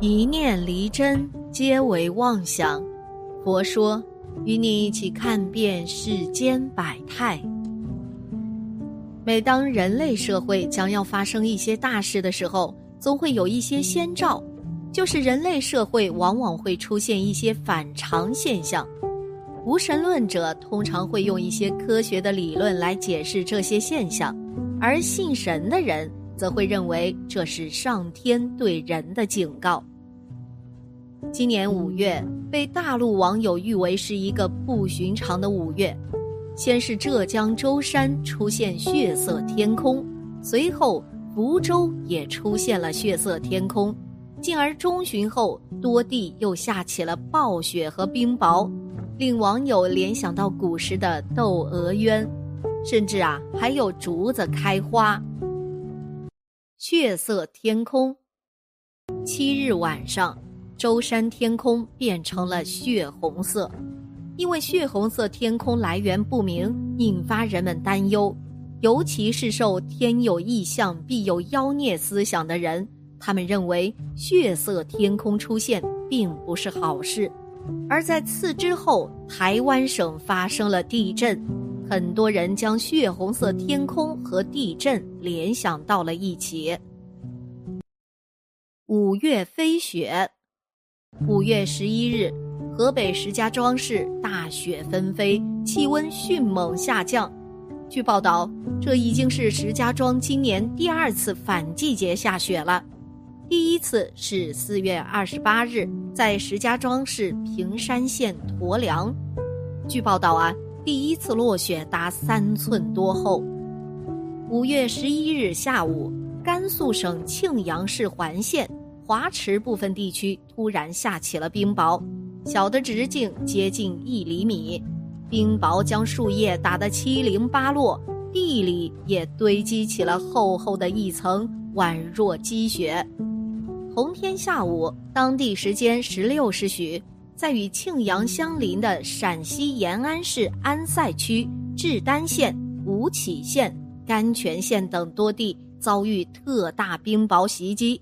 一念离真，皆为妄想。佛说，与你一起看遍世间百态。每当人类社会将要发生一些大事的时候，总会有一些先兆，就是人类社会往往会出现一些反常现象。无神论者通常会用一些科学的理论来解释这些现象，而信神的人。则会认为这是上天对人的警告。今年五月被大陆网友誉为是一个不寻常的五月，先是浙江舟山出现血色天空，随后福州也出现了血色天空，进而中旬后多地又下起了暴雪和冰雹，令网友联想到古时的窦娥冤，甚至啊还有竹子开花。血色天空。七日晚上，舟山天空变成了血红色，因为血红色天空来源不明，引发人们担忧。尤其是受“天有异象，必有妖孽”思想的人，他们认为血色天空出现并不是好事。而在次之后，台湾省发生了地震。很多人将血红色天空和地震联想到了一起。五月飞雪，五月十一日，河北石家庄市大雪纷飞，气温迅猛下降。据报道，这已经是石家庄今年第二次反季节下雪了。第一次是四月二十八日，在石家庄市平山县驼梁。据报道啊。第一次落雪达三寸多厚。五月十一日下午，甘肃省庆阳市环县华池部分地区突然下起了冰雹，小的直径接近一厘米，冰雹将树叶打得七零八落，地里也堆积起了厚厚的一层，宛若积雪。同天下午，当地时间十六时许。在与庆阳相邻的陕西延安市安塞区志丹县、吴起县、甘泉县等多地遭遇特大冰雹袭击。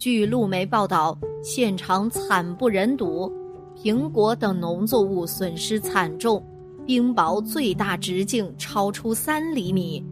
据路媒报道，现场惨不忍睹，苹果等农作物损失惨重，冰雹最大直径超出三厘米。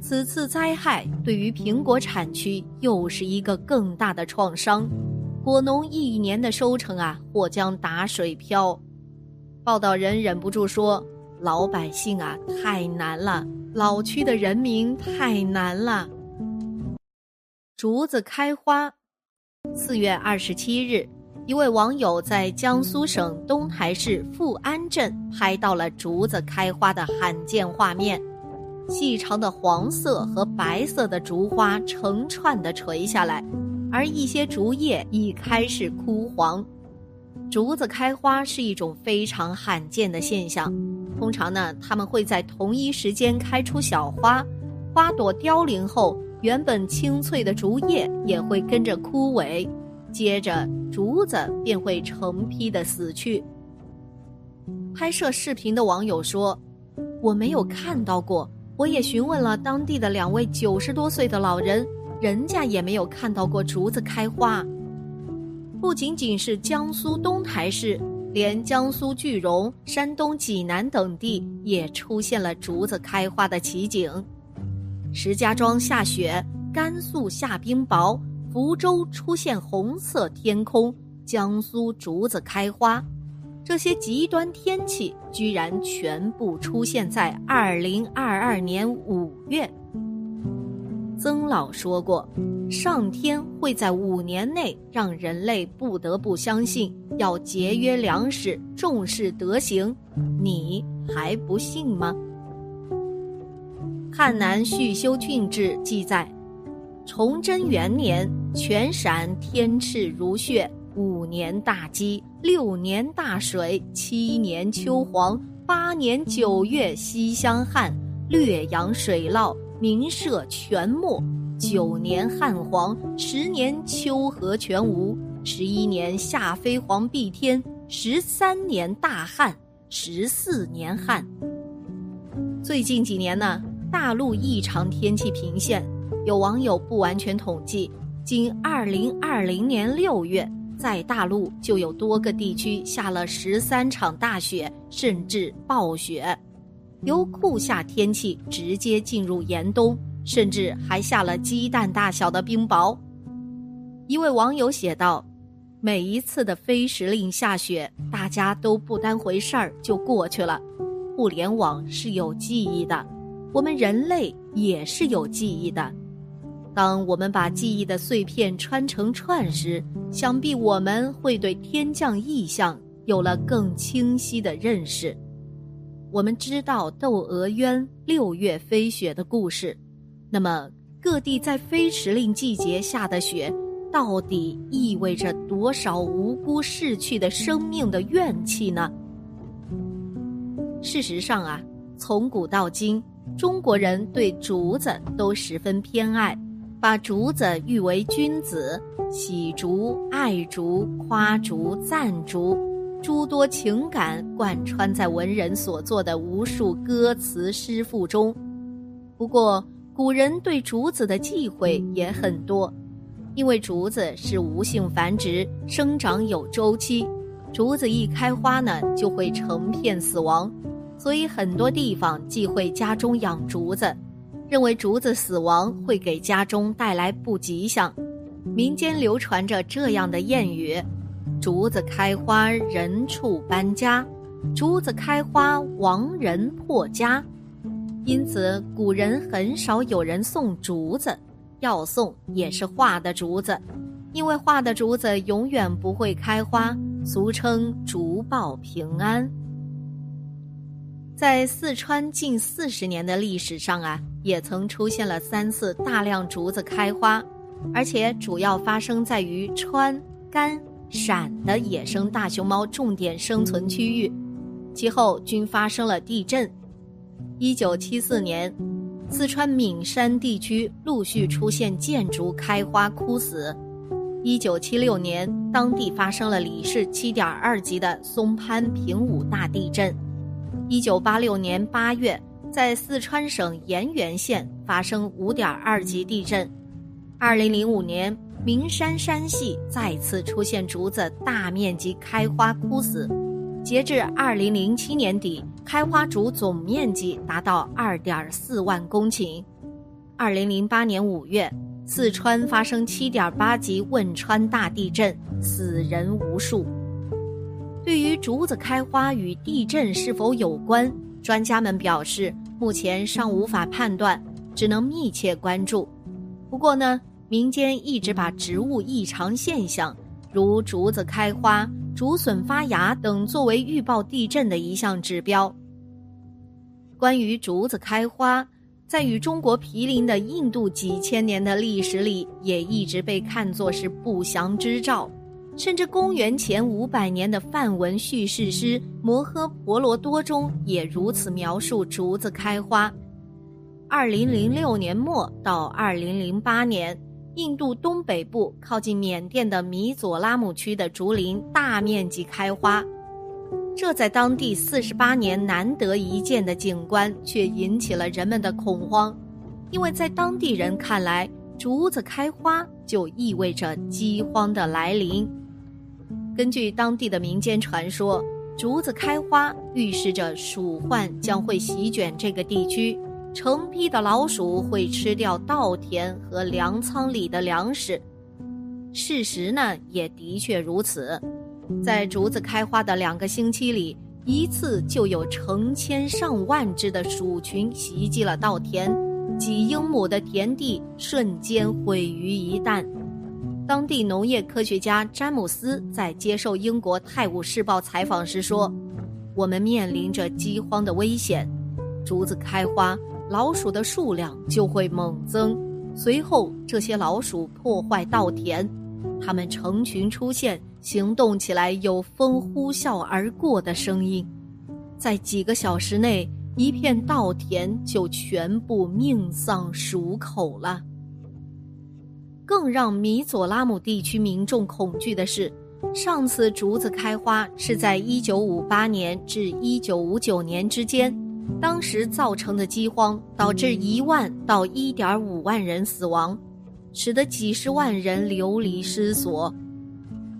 此次灾害对于苹果产区又是一个更大的创伤。果农一年的收成啊，或将打水漂。报道人忍不住说：“老百姓啊，太难了；老区的人民太难了。”竹子开花。四月二十七日，一位网友在江苏省东台市富安镇拍到了竹子开花的罕见画面，细长的黄色和白色的竹花成串的垂下来。而一些竹叶已开始枯黄，竹子开花是一种非常罕见的现象。通常呢，它们会在同一时间开出小花，花朵凋零后，原本青翠的竹叶也会跟着枯萎，接着竹子便会成批的死去。拍摄视频的网友说：“我没有看到过，我也询问了当地的两位九十多岁的老人。”人家也没有看到过竹子开花。不仅仅是江苏东台市，连江苏句容、山东济南等地也出现了竹子开花的奇景。石家庄下雪，甘肃下冰雹，福州出现红色天空，江苏竹子开花，这些极端天气居然全部出现在二零二二年五月。曾老说过，上天会在五年内让人类不得不相信要节约粮食、重视德行，你还不信吗？汉南续修郡志记载，崇祯元年，全陕天赤如血，五年大饥，六年大水，七年秋黄，八年九月西乡旱，略阳水涝。民社全没，九年旱黄，十年秋禾全无，十一年夏飞黄蔽天，十三年大旱，十四年旱。最近几年呢，大陆异常天气频现，有网友不完全统计，仅二零二零年六月，在大陆就有多个地区下了十三场大雪，甚至暴雪，由酷夏天气直接进入严冬，甚至还下了鸡蛋大小的冰雹。一位网友写道：“每一次的非时令下雪，大家都不当回事儿就过去了。互联网是有记忆的，我们人类也是有记忆的。”当我们把记忆的碎片穿成串时，想必我们会对天降异象有了更清晰的认识。我们知道窦娥冤六月飞雪的故事，那么各地在非时令季节下的雪，到底意味着多少无辜逝去的生命的怨气呢？事实上啊，从古到今，中国人对竹子都十分偏爱。把竹子誉为君子，喜竹、爱竹、夸竹、赞竹，诸多情感贯穿在文人所作的无数歌词诗赋中。不过，古人对竹子的忌讳也很多，因为竹子是无性繁殖，生长有周期，竹子一开花呢，就会成片死亡，所以很多地方忌讳家中养竹子。认为竹子死亡会给家中带来不吉祥，民间流传着这样的谚语：“竹子开花人畜搬家，竹子开花亡人破家。”因此，古人很少有人送竹子，要送也是画的竹子，因为画的竹子永远不会开花，俗称“竹报平安”。在四川近四十年的历史上啊，也曾出现了三次大量竹子开花，而且主要发生在于川、甘、陕的野生大熊猫重点生存区域，其后均发生了地震。一九七四年，四川岷山地区陆续出现箭竹开花枯死；一九七六年，当地发生了里氏七点二级的松潘平武大地震。一九八六年八月，在四川省盐源县发生五点二级地震。二零零五年，名山山系再次出现竹子大面积开花枯死。截至二零零七年底，开花竹总面积达到二点四万公顷。二零零八年五月，四川发生七点八级汶川大地震，死人无数。对于竹子开花与地震是否有关，专家们表示，目前尚无法判断，只能密切关注。不过呢，民间一直把植物异常现象，如竹子开花、竹笋发芽等作为预报地震的一项指标。关于竹子开花，在与中国毗邻的印度几千年的历史里，也一直被看作是不祥之兆。甚至公元前五百年的梵文叙事诗《摩诃婆罗多》中也如此描述竹子开花。二零零六年末到二零零八年，印度东北部靠近缅甸的米佐拉姆区的竹林大面积开花，这在当地四十八年难得一见的景观却引起了人们的恐慌，因为在当地人看来，竹子开花就意味着饥荒的来临。根据当地的民间传说，竹子开花预示着鼠患将会席卷这个地区，成批的老鼠会吃掉稻田和粮仓里的粮食。事实呢，也的确如此，在竹子开花的两个星期里，一次就有成千上万只的鼠群袭击了稻田，几英亩的田地瞬间毁于一旦。当地农业科学家詹姆斯在接受英国《泰晤士报》采访时说：“我们面临着饥荒的危险，竹子开花，老鼠的数量就会猛增。随后，这些老鼠破坏稻田，它们成群出现，行动起来有风呼啸而过的声音。在几个小时内，一片稻田就全部命丧鼠口了。”更让米佐拉姆地区民众恐惧的是，上次竹子开花是在1958年至1959年之间，当时造成的饥荒导致1万到1.5万人死亡。使得几十万人流离失所。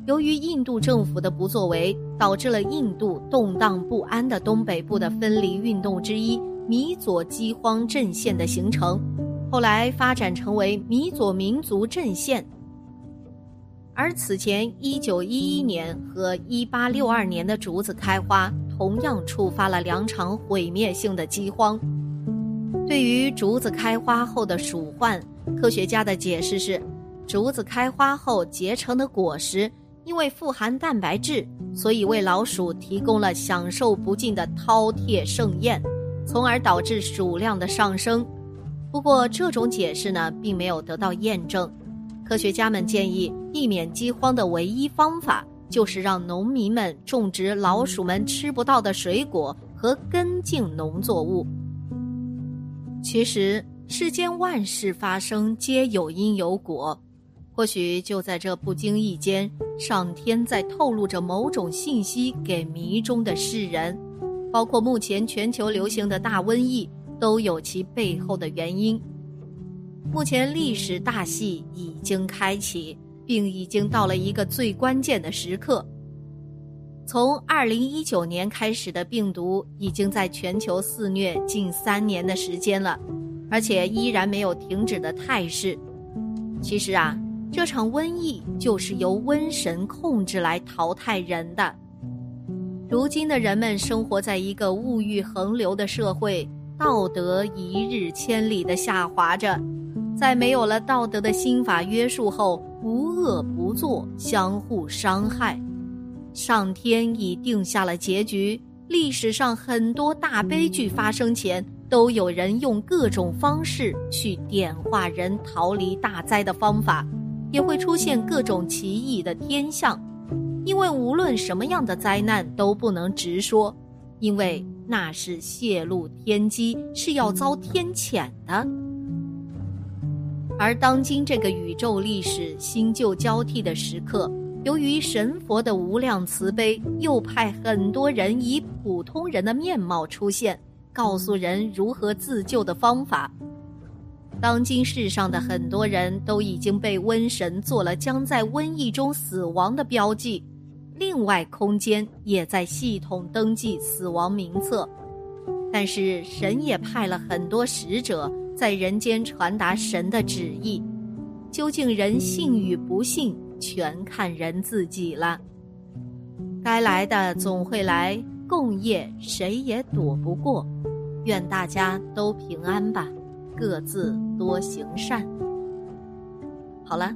由于印度政府的不作为，导致了印度动荡不安的东北部的分离运动之一——米佐饥荒阵线的形成，后来发展成为米佐民族阵线。而此前1911年和1862年的竹子开花，同样触发了两场毁灭性的饥荒。对于竹子开花后的鼠患，科学家的解释是：竹子开花后结成的果实。因为富含蛋白质，所以为老鼠提供了享受不尽的饕餮盛宴，从而导致鼠量的上升。不过，这种解释呢，并没有得到验证。科学家们建议，避免饥荒的唯一方法就是让农民们种植老鼠们吃不到的水果和根茎农作物。其实，世间万事发生皆有因有果。或许就在这不经意间，上天在透露着某种信息给迷中的世人，包括目前全球流行的大瘟疫，都有其背后的原因。目前历史大戏已经开启，并已经到了一个最关键的时刻。从二零一九年开始的病毒，已经在全球肆虐近三年的时间了，而且依然没有停止的态势。其实啊。这场瘟疫就是由瘟神控制来淘汰人的。如今的人们生活在一个物欲横流的社会，道德一日千里的下滑着。在没有了道德的心法约束后，无恶不作，相互伤害。上天已定下了结局。历史上很多大悲剧发生前，都有人用各种方式去点化人逃离大灾的方法。也会出现各种奇异的天象，因为无论什么样的灾难都不能直说，因为那是泄露天机，是要遭天谴的。而当今这个宇宙历史新旧交替的时刻，由于神佛的无量慈悲，又派很多人以普通人的面貌出现，告诉人如何自救的方法。当今世上的很多人都已经被瘟神做了将在瘟疫中死亡的标记，另外空间也在系统登记死亡名册，但是神也派了很多使者在人间传达神的旨意，究竟人信与不信，全看人自己了。该来的总会来，共业谁也躲不过，愿大家都平安吧。各自多行善。好了，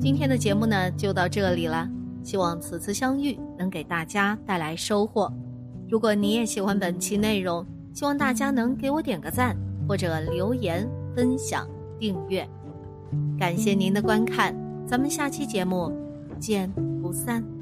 今天的节目呢就到这里了。希望此次相遇能给大家带来收获。如果你也喜欢本期内容，希望大家能给我点个赞，或者留言、分享、订阅。感谢您的观看，咱们下期节目不见不散。